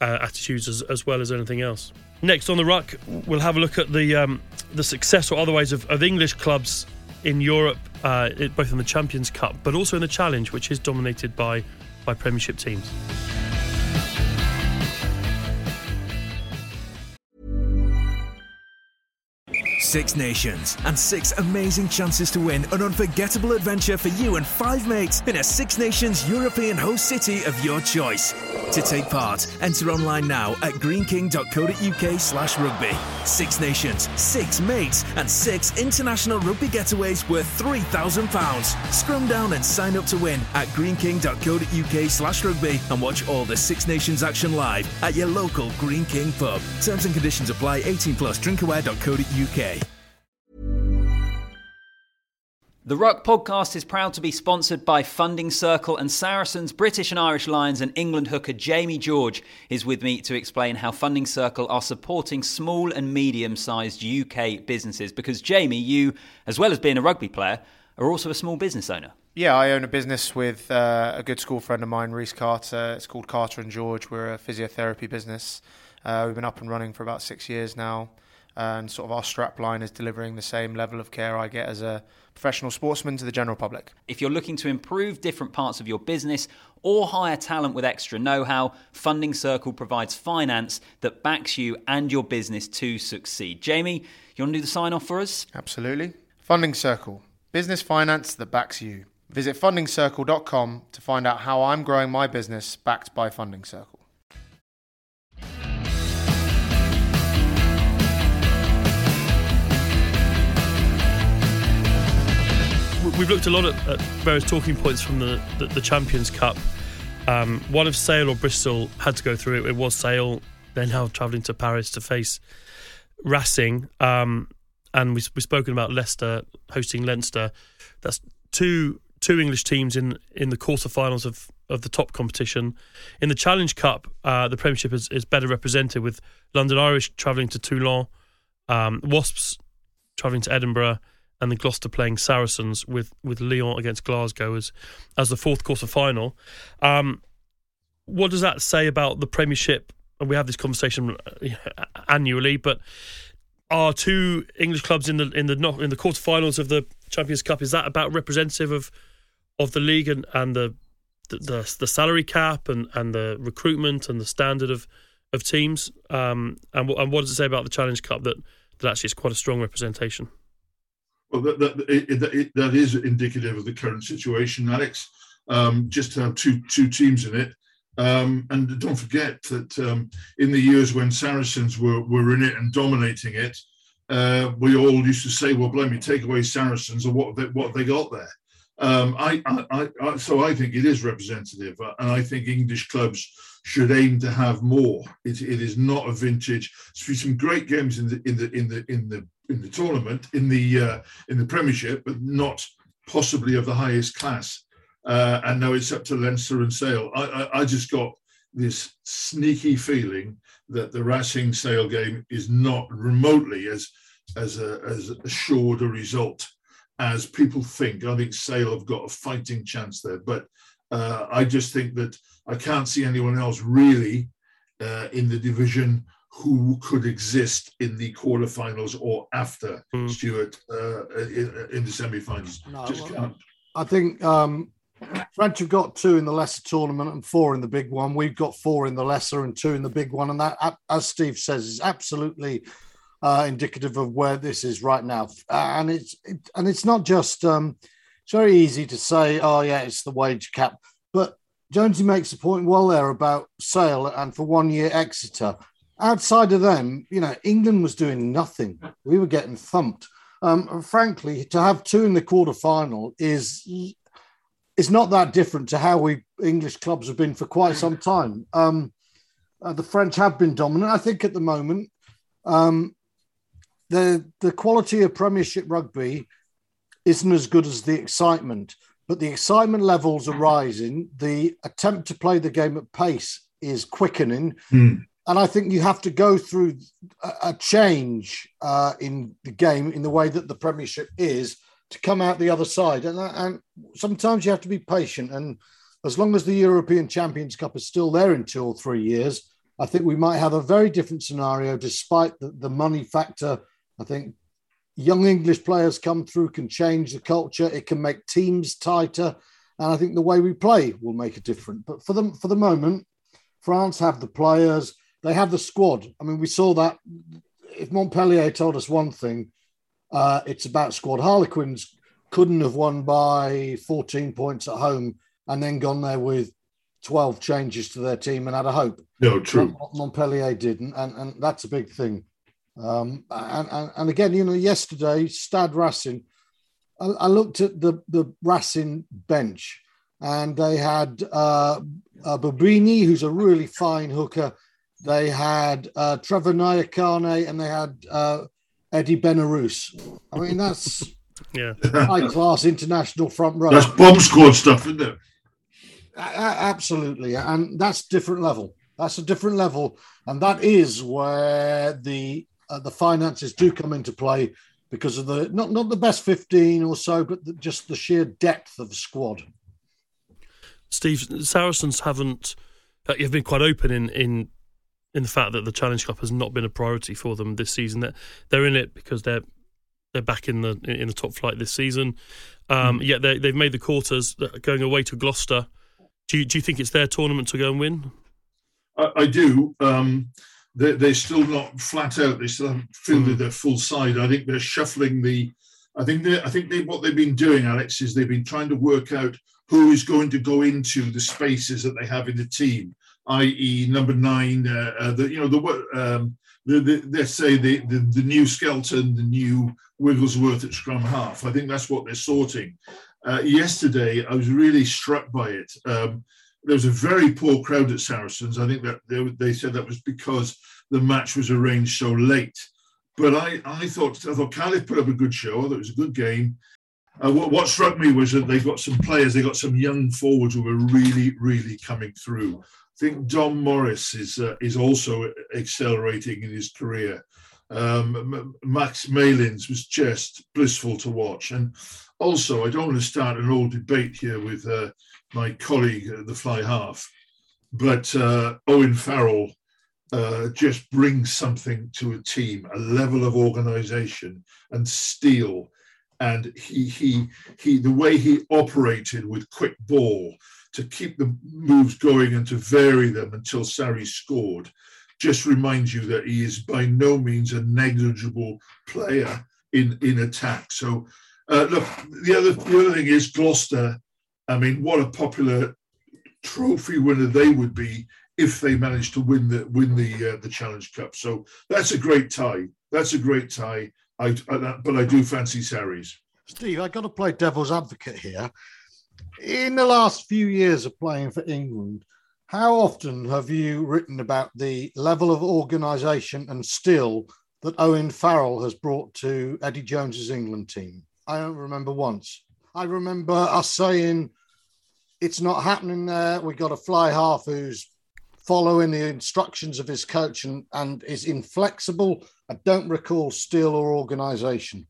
uh, attitudes as, as well as anything else. Next on the ruck, we'll have a look at the um, the success or otherwise of, of English clubs in Europe, uh, both in the Champions Cup but also in the Challenge, which is dominated by by Premiership teams. Six nations and six amazing chances to win an unforgettable adventure for you and five mates in a Six Nations European host city of your choice. To take part, enter online now at greeneking.co.uk slash rugby. Six nations, six mates, and six international rugby getaways worth £3,000. Scrum down and sign up to win at greeneking.co.uk slash rugby and watch all the Six Nations action live at your local Greene King pub. Terms and conditions apply 18 plus drinkaware.co.uk. The Ruck podcast is proud to be sponsored by Funding Circle and Saracens, British and Irish Lions, and England hooker Jamie George is with me to explain how Funding Circle are supporting small and medium sized UK businesses. Because, Jamie, you, as well as being a rugby player, are also a small business owner. Yeah, I own a business with uh, a good school friend of mine, Reese Carter. It's called Carter and George. We're a physiotherapy business. Uh, we've been up and running for about six years now and sort of our strap line is delivering the same level of care I get as a professional sportsmen to the general public. If you're looking to improve different parts of your business or hire talent with extra know how, Funding Circle provides finance that backs you and your business to succeed. Jamie, you want to do the sign off for us? Absolutely. Funding Circle, business finance that backs you. Visit fundingcircle.com to find out how I'm growing my business backed by Funding Circle. We've looked a lot at, at various talking points from the, the, the Champions Cup. Um, one of Sale or Bristol had to go through it. It was Sale. They're now travelling to Paris to face Racing. Um, and we, we've spoken about Leicester hosting Leinster. That's two two English teams in in the quarterfinals of of the top competition. In the Challenge Cup, uh, the Premiership is, is better represented with London Irish travelling to Toulon, um, Wasps travelling to Edinburgh, and the Gloucester playing Saracens with with Lyon against Glasgow as as the fourth quarter final. Um, what does that say about the Premiership? And we have this conversation uh, annually, but are two English clubs in the in the in the quarterfinals of the Champions Cup? Is that about representative of of the league and, and the, the the salary cap and, and the recruitment and the standard of of teams? Um, and, and what does it say about the Challenge Cup that that actually is quite a strong representation? Well, that, that, it, that is indicative of the current situation, Alex. Um, just to have two two teams in it, um, and don't forget that um, in the years when Saracens were were in it and dominating it, uh, we all used to say, "Well, blame me, take away Saracens, or what have they, what have they got there?" Um, I, I, I, so I think it is representative, uh, and I think English clubs should aim to have more. It, it is not a vintage. There's some great games in the in the in the in the in the tournament in the uh, in the Premiership, but not possibly of the highest class. Uh, and now it's up to Leinster and Sale. I, I, I, just got this sneaky feeling that the Racing Sale game is not remotely as as a, as assured a result as people think. I think Sale have got a fighting chance there, but uh, I just think that I can't see anyone else really uh, in the division who could exist in the quarterfinals or after mm. Stuart uh, in, in, the semi-finals. No, just can't. I think um, French have got two in the lesser tournament and four in the big one. We've got four in the lesser and two in the big one, and that, as Steve says, is absolutely uh, indicative of where this is right now. and it's it, and it's not just. Um, it's very easy to say, oh yeah, it's the wage cap, but Jonesy makes a point well there about Sale and for one year Exeter. Outside of them, you know, England was doing nothing. We were getting thumped. Um, frankly, to have two in the quarterfinal is is not that different to how we English clubs have been for quite some time. Um, uh, the French have been dominant, I think, at the moment. Um, the the quality of Premiership rugby isn't as good as the excitement but the excitement levels are rising. The attempt to play the game at pace is quickening. Mm. And I think you have to go through a, a change uh, in the game in the way that the Premiership is to come out the other side. And, and sometimes you have to be patient. And as long as the European Champions Cup is still there in two or three years, I think we might have a very different scenario despite the, the money factor. I think young English players come through can change the culture. It can make teams tighter, and I think the way we play will make a difference. But for them, for the moment, France have the players. They have the squad. I mean, we saw that. If Montpellier told us one thing, uh, it's about squad. Harlequins couldn't have won by 14 points at home and then gone there with 12 changes to their team and had a hope. No, true. Montpellier didn't, and, and that's a big thing. Um, and, and, and, again, you know, yesterday, Stad Racing, I, I, looked at the, the Racing bench and they had uh, uh, Baubigny, who's a really fine hooker. They had uh, Trevor Nyakane and they had uh, Eddy Ben Arous. I mean, that's Yeah. high class international front row. That's bomb squad stuff, isn't it? A- a- absolutely, and that's different level. That's a different level, and that is where the uh, the finances do come into play because of the not not the best fifteen or so, but the, just the sheer depth of the squad. Steve, Saracens haven't uh, have been quite open in in in the fact that the Challenge Cup has not been a priority for them this season. That they're in it because they're they're back in the in the top flight this season. Um, Yet they they've made the quarters uh, going away to Gloucester. Do you, do you think it's their tournament to go and win? I, I do. Um, they, they're still not flat out. They still haven't fielded their full side. I think they're shuffling the. I think they. I think they. What they've been doing, Alex, is they've been trying to work out who is going to go into the spaces that they have in the team, i.e., number nine. Uh, uh, the you know the um, the, the let's say the, the the new skeleton, the new Wigglesworth at scrum half. I think that's what they're sorting. Uh, yesterday, I was really struck by it. Um, there was a very poor crowd at Saracens. I think that they, they said that was because the match was arranged so late. But I, I thought I thought Cardiff put up a good show. I thought it was a good game. Uh, what, what struck me was that they got some players. They got some young forwards who were really, really coming through. I think Dom Morris is uh, is also accelerating in his career. Um, Max Malins was just blissful to watch. And also, I don't want to start an old debate here with uh, my colleague, uh, the fly half, but uh, Owen Farrell uh, just brings something to a team, a level of organisation and steel, and he he he the way he operated with quick ball to keep the moves going and to vary them until Sarri scored just reminds you that he is by no means a negligible player in in attack. So uh, look, the other the other thing is Gloucester. I mean, what a popular trophy winner they would be if they managed to win the win the uh, the Challenge Cup. So that's a great tie. That's a great tie. I, I but I do fancy Sarries. Steve, I got to play devil's advocate here. In the last few years of playing for England, how often have you written about the level of organisation and skill that Owen Farrell has brought to Eddie Jones's England team? I don't remember once. I remember us saying it's not happening there. We got a fly half who's following the instructions of his coach and, and is inflexible. I don't recall skill or organisation.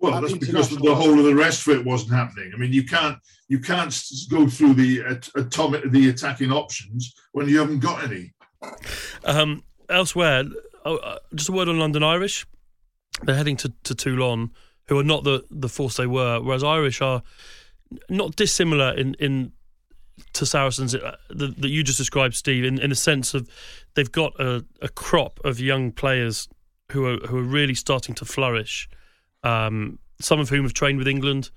Well, that's because international the whole of the rest of it wasn't happening. I mean, you can't you can't go through the at- atomic the attacking options when you haven't got any. Um, elsewhere, oh, uh, just a word on London Irish. They're heading to, to Toulon, who are not the, the force they were, whereas Irish are not dissimilar in, in to Saracens uh, that, that you just described, Steve, in, in the sense of they've got a, a crop of young players who are who are really starting to flourish. Um, some of whom have trained with England,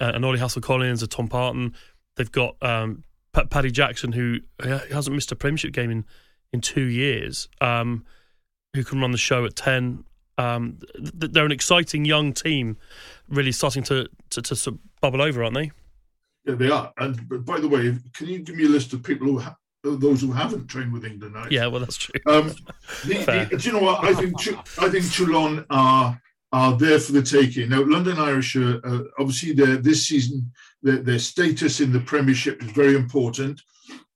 uh, and Ollie Hassell-Collins, and Tom Parton. They've got um, Pa- Paddy Jackson, who hasn't missed a Premiership game in in two years, um, who can run the show at 10. Um, th- they're an exciting young team, really starting to, to, to sort of bubble over, aren't they? Yeah, they are. And by the way, can you give me a list of people who ha- those who haven't trained with England? Alex? Yeah, well, that's true. Um, the, the, do you know what? I think I think Toulon are are there for the taking. Now, London Irish are uh, obviously this season. Their, their status in the Premiership is very important.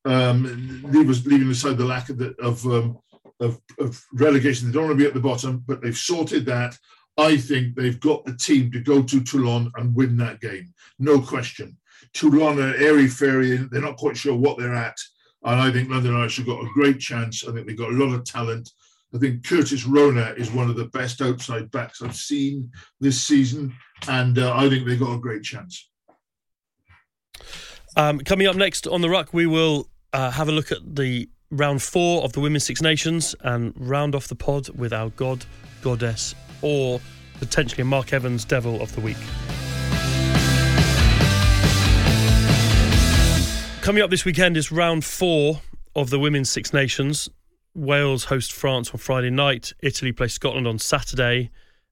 Um, leave us leaving aside the lack of the, of, um, of of relegation. They don't want to be at the bottom, but they've sorted that. I think they've got the team to go to Toulon and win that game, no question. Toulon are airy fairy, they're not quite sure what they're at. And I think London Irish have got a great chance. I think they've got a lot of talent. I think Curtis Rona is one of the best outside backs I've seen this season. And uh, I think they've got a great chance. Um, coming up next on the ruck, we will uh, have a look at the round four of the Women's Six Nations and round off the pod with our God, Goddess, or potentially Mark Evans Devil of the Week. Coming up this weekend is round four of the Women's Six Nations. Wales host France on Friday night, Italy play Scotland on Saturday,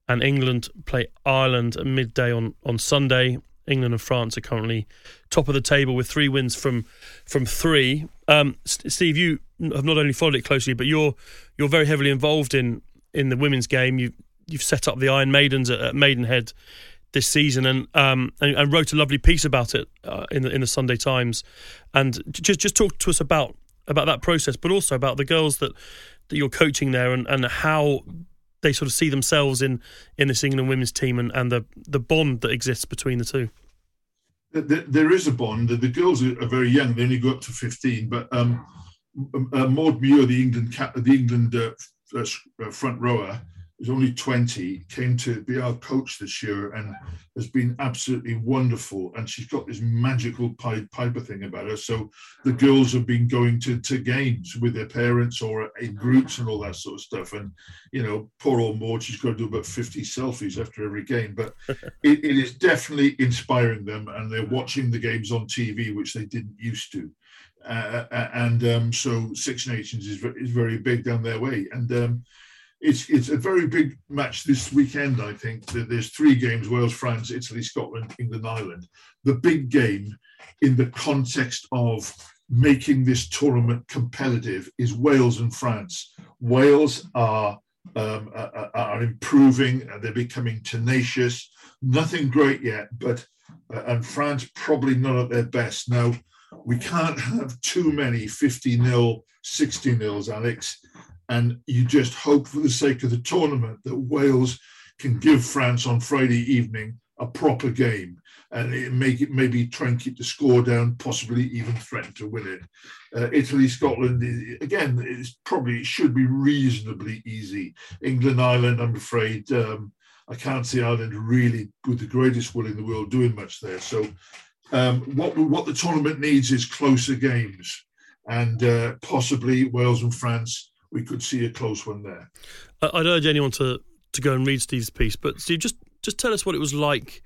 and England play Ireland at midday on, on Sunday. England and France are currently top of the table with three wins from from three. Um, Steve, you have not only followed it closely, but you're you're very heavily involved in in the women's game. You you've set up the Iron Maidens at, at Maidenhead this season, and um, and, and, wrote a lovely piece about it uh, in the in the Sunday Times, and just just talk to us about about that process, but also about the girls that that you're coaching there, and, and how they sort of see themselves in in this England women's team, and, and the the bond that exists between the two. There is a bond. The girls are very young; they only go up to fifteen. But um, uh, Maud Muir, the England the England uh, uh, front rower, is only 20, came to be our coach this year and has been absolutely wonderful. And she's got this magical Pied Piper thing about her. So the girls have been going to, to games with their parents or in groups and all that sort of stuff. And, you know, poor old Maud, she's got to do about 50 selfies after every game. But it, it is definitely inspiring them. And they're watching the games on TV, which they didn't used to. Uh, uh and um, so Six Nations is, is very big down their way. And, um, it's it's a very big match this weekend. I think there's three games: Wales, France, Italy, Scotland, England, Ireland. The big game in the context of making this tournament competitive is Wales and France. Wales are um, are, are improving. They're becoming tenacious. Nothing great yet, but uh, and France probably not at their best now. We can't have too many 50 nil, 60 nils, Alex. And you just hope for the sake of the tournament that Wales can give France on Friday evening a proper game and make it maybe try and keep the score down, possibly even threaten to win it. Uh, Italy, Scotland, again, it's probably it should be reasonably easy. England, Ireland, I'm afraid. Um, I can't see Ireland really, with the greatest will in the world, doing much there. So, um, what what the tournament needs is closer games, and uh, possibly Wales and France we could see a close one there. I'd urge anyone to, to go and read Steve's piece, but Steve, just just tell us what it was like.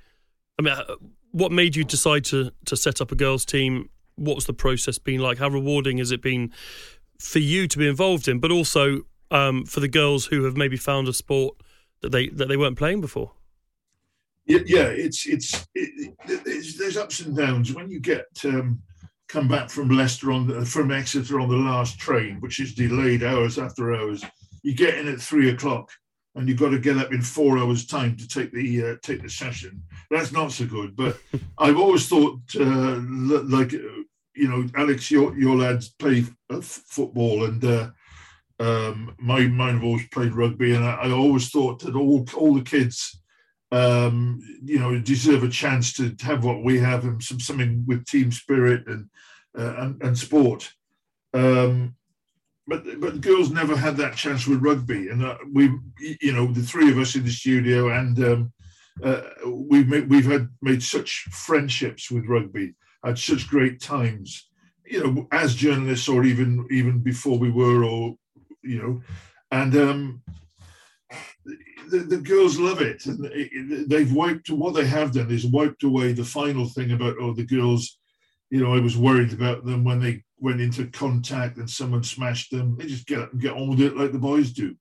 I mean, uh, what made you decide to to set up a girls' team? What was the process been like? How rewarding has it been for you to be involved in, but also um, for the girls who have maybe found a sport that they that they weren't playing before? Yeah, it's it's, it, it's there's ups and downs when you get. Um, come back from Leicester on the, from Exeter on the last train, which is delayed hours after hours. You get in at three o'clock, and you've got to get up in four hours' time to take the uh, take the session. That's not so good. But I've always thought, uh, like you know, Alex, your your lads play football, and uh, um, my mine have always played rugby, and I, I always thought that all all the kids um, you know, deserve a chance to have what we have and some something with team spirit and uh, and, and, sport. Um, but but girls never had that chance with rugby, and uh, we, you know, the three of us in the studio, and um, uh, we've made, we've had made such friendships with rugby, had such great times, you know, as journalists or even even before we were, or you know, and um, the, the, girls love it, and they've wiped. What they have done is wiped away the final thing about oh the girls. You know, I was worried about them when they went into contact and someone smashed them. They just get up and get on with it like the boys do,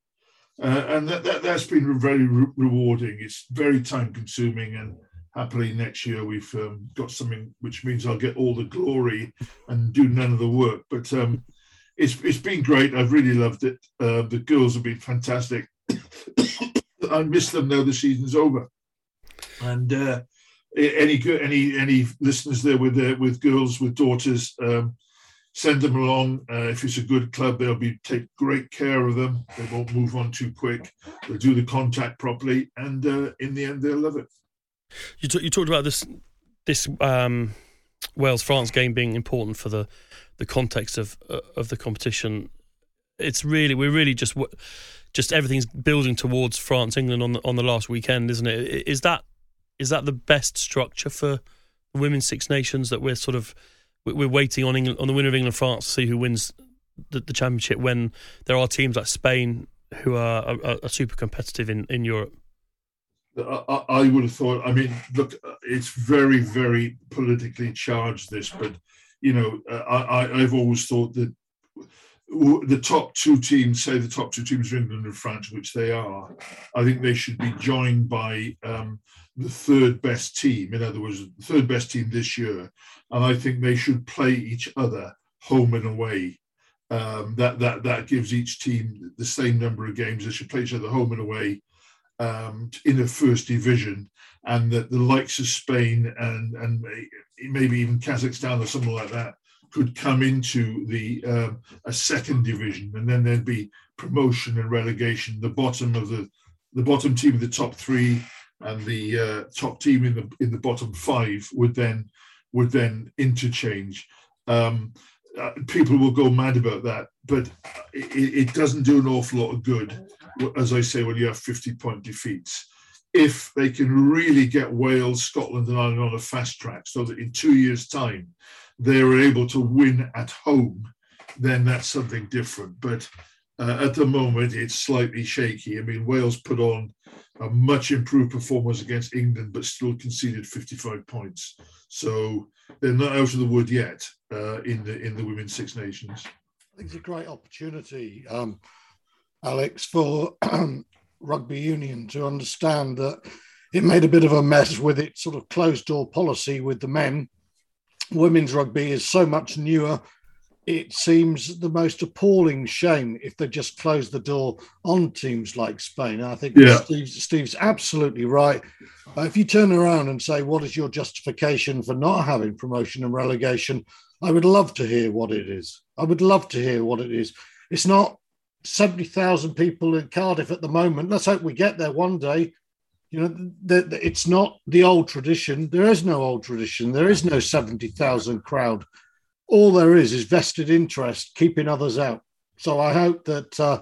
uh, and that, that that's been very re- rewarding. It's very time consuming, and happily next year we've um, got something which means I'll get all the glory and do none of the work. But um, it's it's been great. I've really loved it. Uh, the girls have been fantastic. I miss them now the season's over. And uh, any any any listeners there with uh, with girls with daughters, um, send them along. Uh, if it's a good club, they'll be take great care of them. They won't move on too quick. They'll do the contact properly, and uh, in the end, they'll love it. You, t- you talked about this this um, Wales France game being important for the the context of uh, of the competition. It's really we're really just just everything's building towards France England on the on the last weekend, isn't it? Is that is that the best structure for women's Six Nations that we're sort of we're waiting on England on the winner of England France to see who wins the, the championship when there are teams like Spain who are, are, are super competitive in in Europe. I, I would have thought. I mean, look, it's very, very politically charged. This, but you know, I, I've always thought that the top two teams, say the top two teams are England and France, which they are, I think they should be joined by um, the third best team. In other words, the third best team this year, and I think they should play each other home and away. Um, that that that gives each team the same number of games. They should play each other home and away um, in the first division, and that the likes of Spain and and maybe even Kazakhstan or something like that could come into the um, a second division, and then there'd be promotion and relegation. The bottom of the the bottom team of the top three and the uh, top team in the in the bottom five would then would then interchange. Um, uh, people will go mad about that, but it, it, doesn't do an awful lot of good, as I say, when you have 50 point defeats. If they can really get Wales, Scotland, and Ireland on a fast track so that in two years' time they're able to win at home, then that's something different. But uh, at the moment, it's slightly shaky. I mean, Wales put on a much improved performance against England, but still conceded 55 points. So they're not out of the wood yet uh, in the in the Women's Six Nations. I think it's a great opportunity, um, Alex, for rugby union to understand that it made a bit of a mess with its sort of closed door policy with the men. Women's rugby is so much newer it seems the most appalling shame if they just close the door on teams like Spain. I think yeah. Steve's, Steve's, absolutely right. Uh, if you turn around and say, What is your justification for not having promotion and relegation? I would love to hear what it is. I would love to hear what it is. It's not 70,000 people in Cardiff at the moment. Let's hope we get there one day. You know, the, the, it's not the old tradition. There is no old tradition. There is no 70,000 crowd all there is is vested interest keeping others out. So I hope that uh,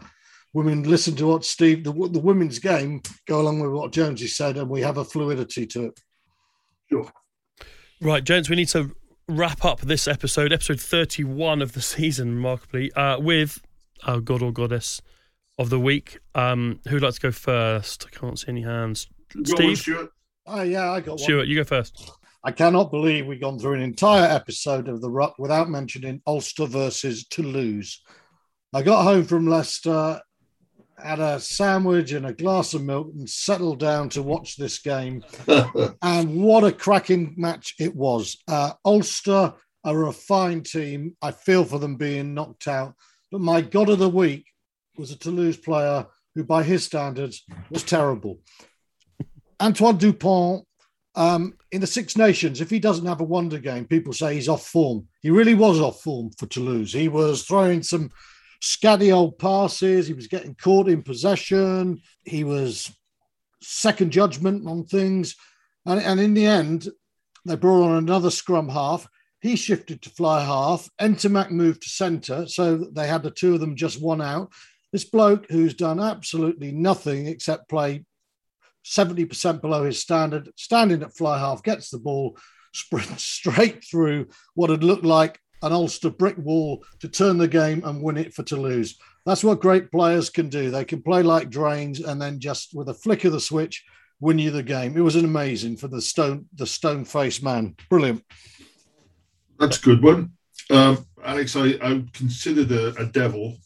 women listen to what Steve, the, the women's game, go along with what Jonesy said, and we have a fluidity to it. Sure. Right, gents, we need to wrap up this episode, episode 31 of the season, remarkably, uh, with our god or goddess of the week. Um, who'd like to go first? I can't see any hands. Go Steve? On, Stuart. Oh, yeah, I got one. Stuart, you go first. I cannot believe we've gone through an entire episode of The Ruck without mentioning Ulster versus Toulouse. I got home from Leicester, had a sandwich and a glass of milk, and settled down to watch this game. and what a cracking match it was. Uh, Ulster are a fine team. I feel for them being knocked out. But my God of the week was a Toulouse player who, by his standards, was terrible. Antoine Dupont um, in the Six Nations, if he doesn't have a wonder game, people say he's off form. He really was off form for Toulouse. He was throwing some scatty old passes. He was getting caught in possession. He was second judgment on things. And, and in the end, they brought on another scrum half. He shifted to fly half. Ntamack moved to centre. So they had the two of them just one out. This bloke who's done absolutely nothing except play 70% below his standard, standing at fly half, gets the ball, sprints straight through what had looked like an Ulster brick wall to turn the game and win it for Toulouse. That's what great players can do. They can play like drains and then just with a flick of the switch win you the game. It was an amazing for the stone the stone faced man. Brilliant. That's a good one. Um, Alex, I, I considered a, a devil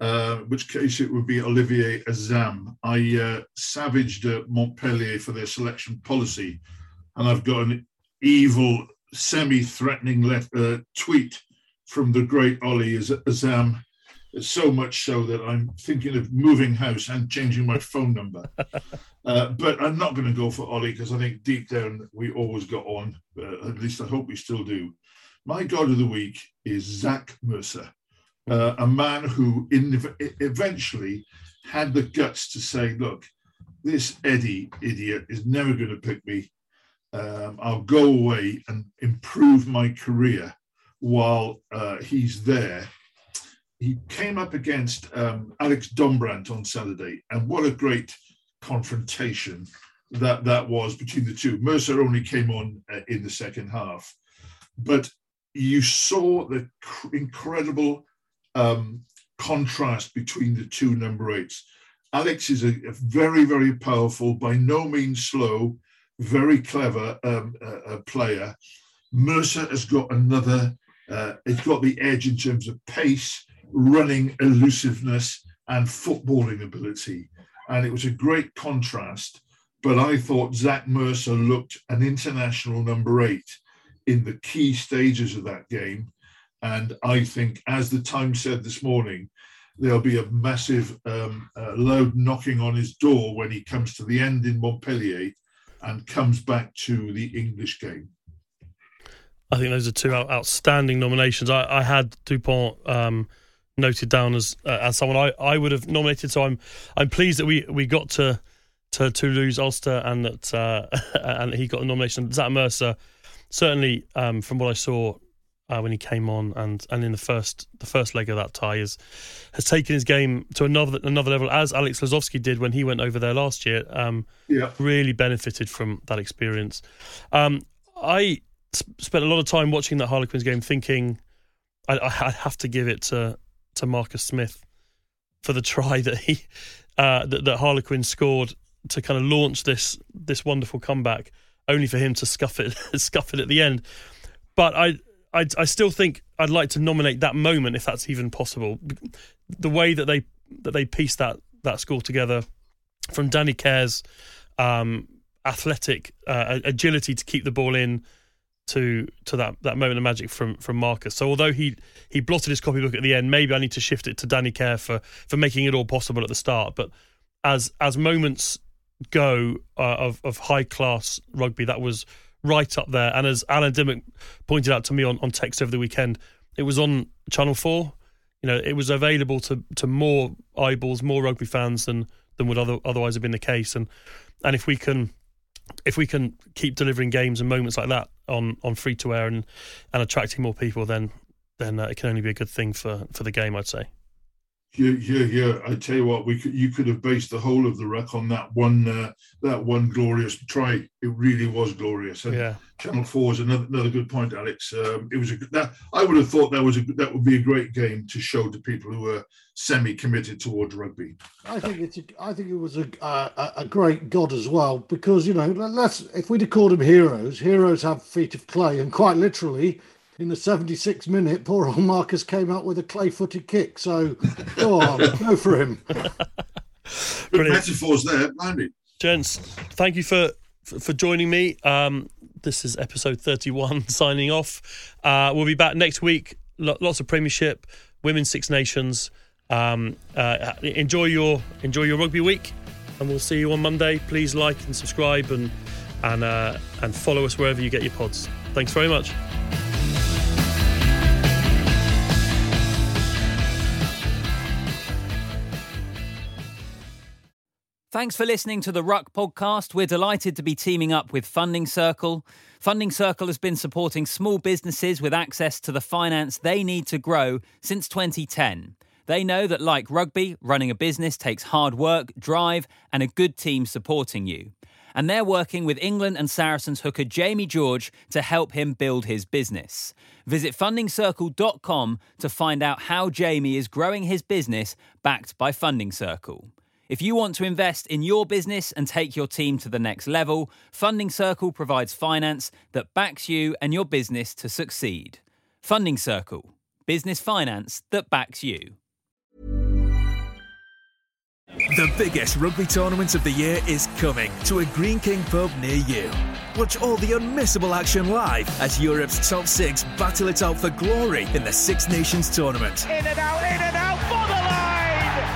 uh, which case it would be Olivier Azam. I uh, savaged uh, Montpellier for their selection policy, and I've got an evil, semi-threatening let, uh, tweet from the great Ollie Azam. So much so that I'm thinking of moving house and changing my phone number. Uh, but I'm not going to go for Ollie because I think deep down we always got on. Uh, at least I hope we still do. My God of the week is Zach Mercer uh, a man who in, eventually had the guts to say, look, this Eddie idiot is never going to pick me. Um, I'll go away and improve my career while uh, he's there. He came up against um, Alex Dombrandt on Saturday, and what a great confrontation that that was between the two. Mercer only came on uh, in the second half, but you saw the cr- incredible um, contrast between the two number eights. Alex is a, a, very, very powerful, by no means slow, very clever um, uh, player. Mercer has got another, uh, it's got the edge in terms of pace, running elusiveness, and footballing ability. And it was a great contrast. But I thought Zach Mercer looked an international number eight in the key stages of that game. And I think, as the Times said this morning, there'll be a massive um, uh, load knocking on his door when he comes to the end in Montpellier. and comes back to the English game. I think those are two outstanding nominations. I, I had Dupont um, noted down as uh, as someone I, I would have nominated. So I'm I'm pleased that we, we got to to Toulouse Ulster and that uh, and he got a nomination. Zach Mercer certainly um, from what I saw uh, when he came on and, and in the first the first leg of that tie is has taken his game to another another level as Alex Lozowski did when he went over there last year. Um, Yeah. really benefited from that experience. Um, I sp- spent a lot of time watching that Harlequins game, thinking I, I have to give it to to Marcus Smith for the try that he uh, that, that Harlequins scored to kind of launch this this wonderful comeback, only for him to scuff it scuff it at the end. But I. I, I still think I'd like to nominate that moment if that's even possible. The way that they that they pieced that that score together, from Danny Care's um, athletic uh, agility to keep the ball in to to that, that moment of magic from from Marcus. So although he he blotted his copybook at the end, maybe I need to shift it to Danny Care for for making it all possible at the start. But as as moments go uh, of of high class rugby, that was right up there. And as Alan Dymock pointed out to me on, on text over the weekend, it was on Channel Four. You know, it was available to to more eyeballs, more rugby fans than than would other, otherwise have been the case. And and if we can if we can keep delivering games and moments like that on on free to air and and attracting more people, then then uh, it can only be a good thing for for the game. I'd say. Yeah, yeah, yeah. I tell you what, we could you could have based the whole of the ruck on that one uh, that one glorious try. It really was glorious. And Yeah. Channel Four is another another good point, Alex. Um, it was a that I would have thought that was a that would be a great game to show to people who are semi committed towards rugby. I think it's. A, I think it was a, a a great god as well because you know let's if we'd have called them heroes, heroes have feet of clay, and quite literally in the 76th minute, poor old Marcus came out with a clay-footed kick. So go on, go for him. Good Brilliant. metaphors there, blimey. Gents, thank you for for, for joining me. Um, this is episode 31 signing off. Uh, we'll be back next week. Lo- lots of Premiership, Women's Six Nations. Um, uh, enjoy your enjoy your rugby week, and we'll see you on Monday. Please like and subscribe and and uh, and follow us wherever you get your pods. Thanks very much. Thanks for listening to the Ruck podcast. We're delighted to be teaming up with Funding Circle. Funding Circle has been supporting small businesses with access to the finance they need to grow since 2010. They know that, like rugby, running a business takes hard work, drive, and a good team supporting you. And they're working with England and Saracens hooker Jamie George to help him build his business. Visit fundingcircle.com to find out how Jamie is growing his business backed by Funding Circle. If you want to invest in your business and take your team to the next level, Funding Circle provides finance that backs you and your business to succeed. Funding Circle, business finance that backs you. The biggest rugby tournament of the year is coming to a Greene King pub near you. Watch all the unmissable action live as Europe's top six battle it out for glory in the Six Nations tournament. In and out, in and out for the line!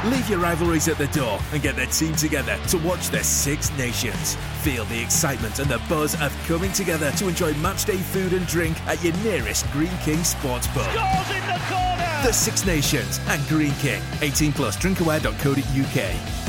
Leave your rivalries at the door and get their team together to watch the Six Nations. Feel the excitement and the buzz of coming together to enjoy matchday food and drink at your nearest Greene King sports pub. The! The Six Nations and Greene King. 18 plus drinkaware.co.uk.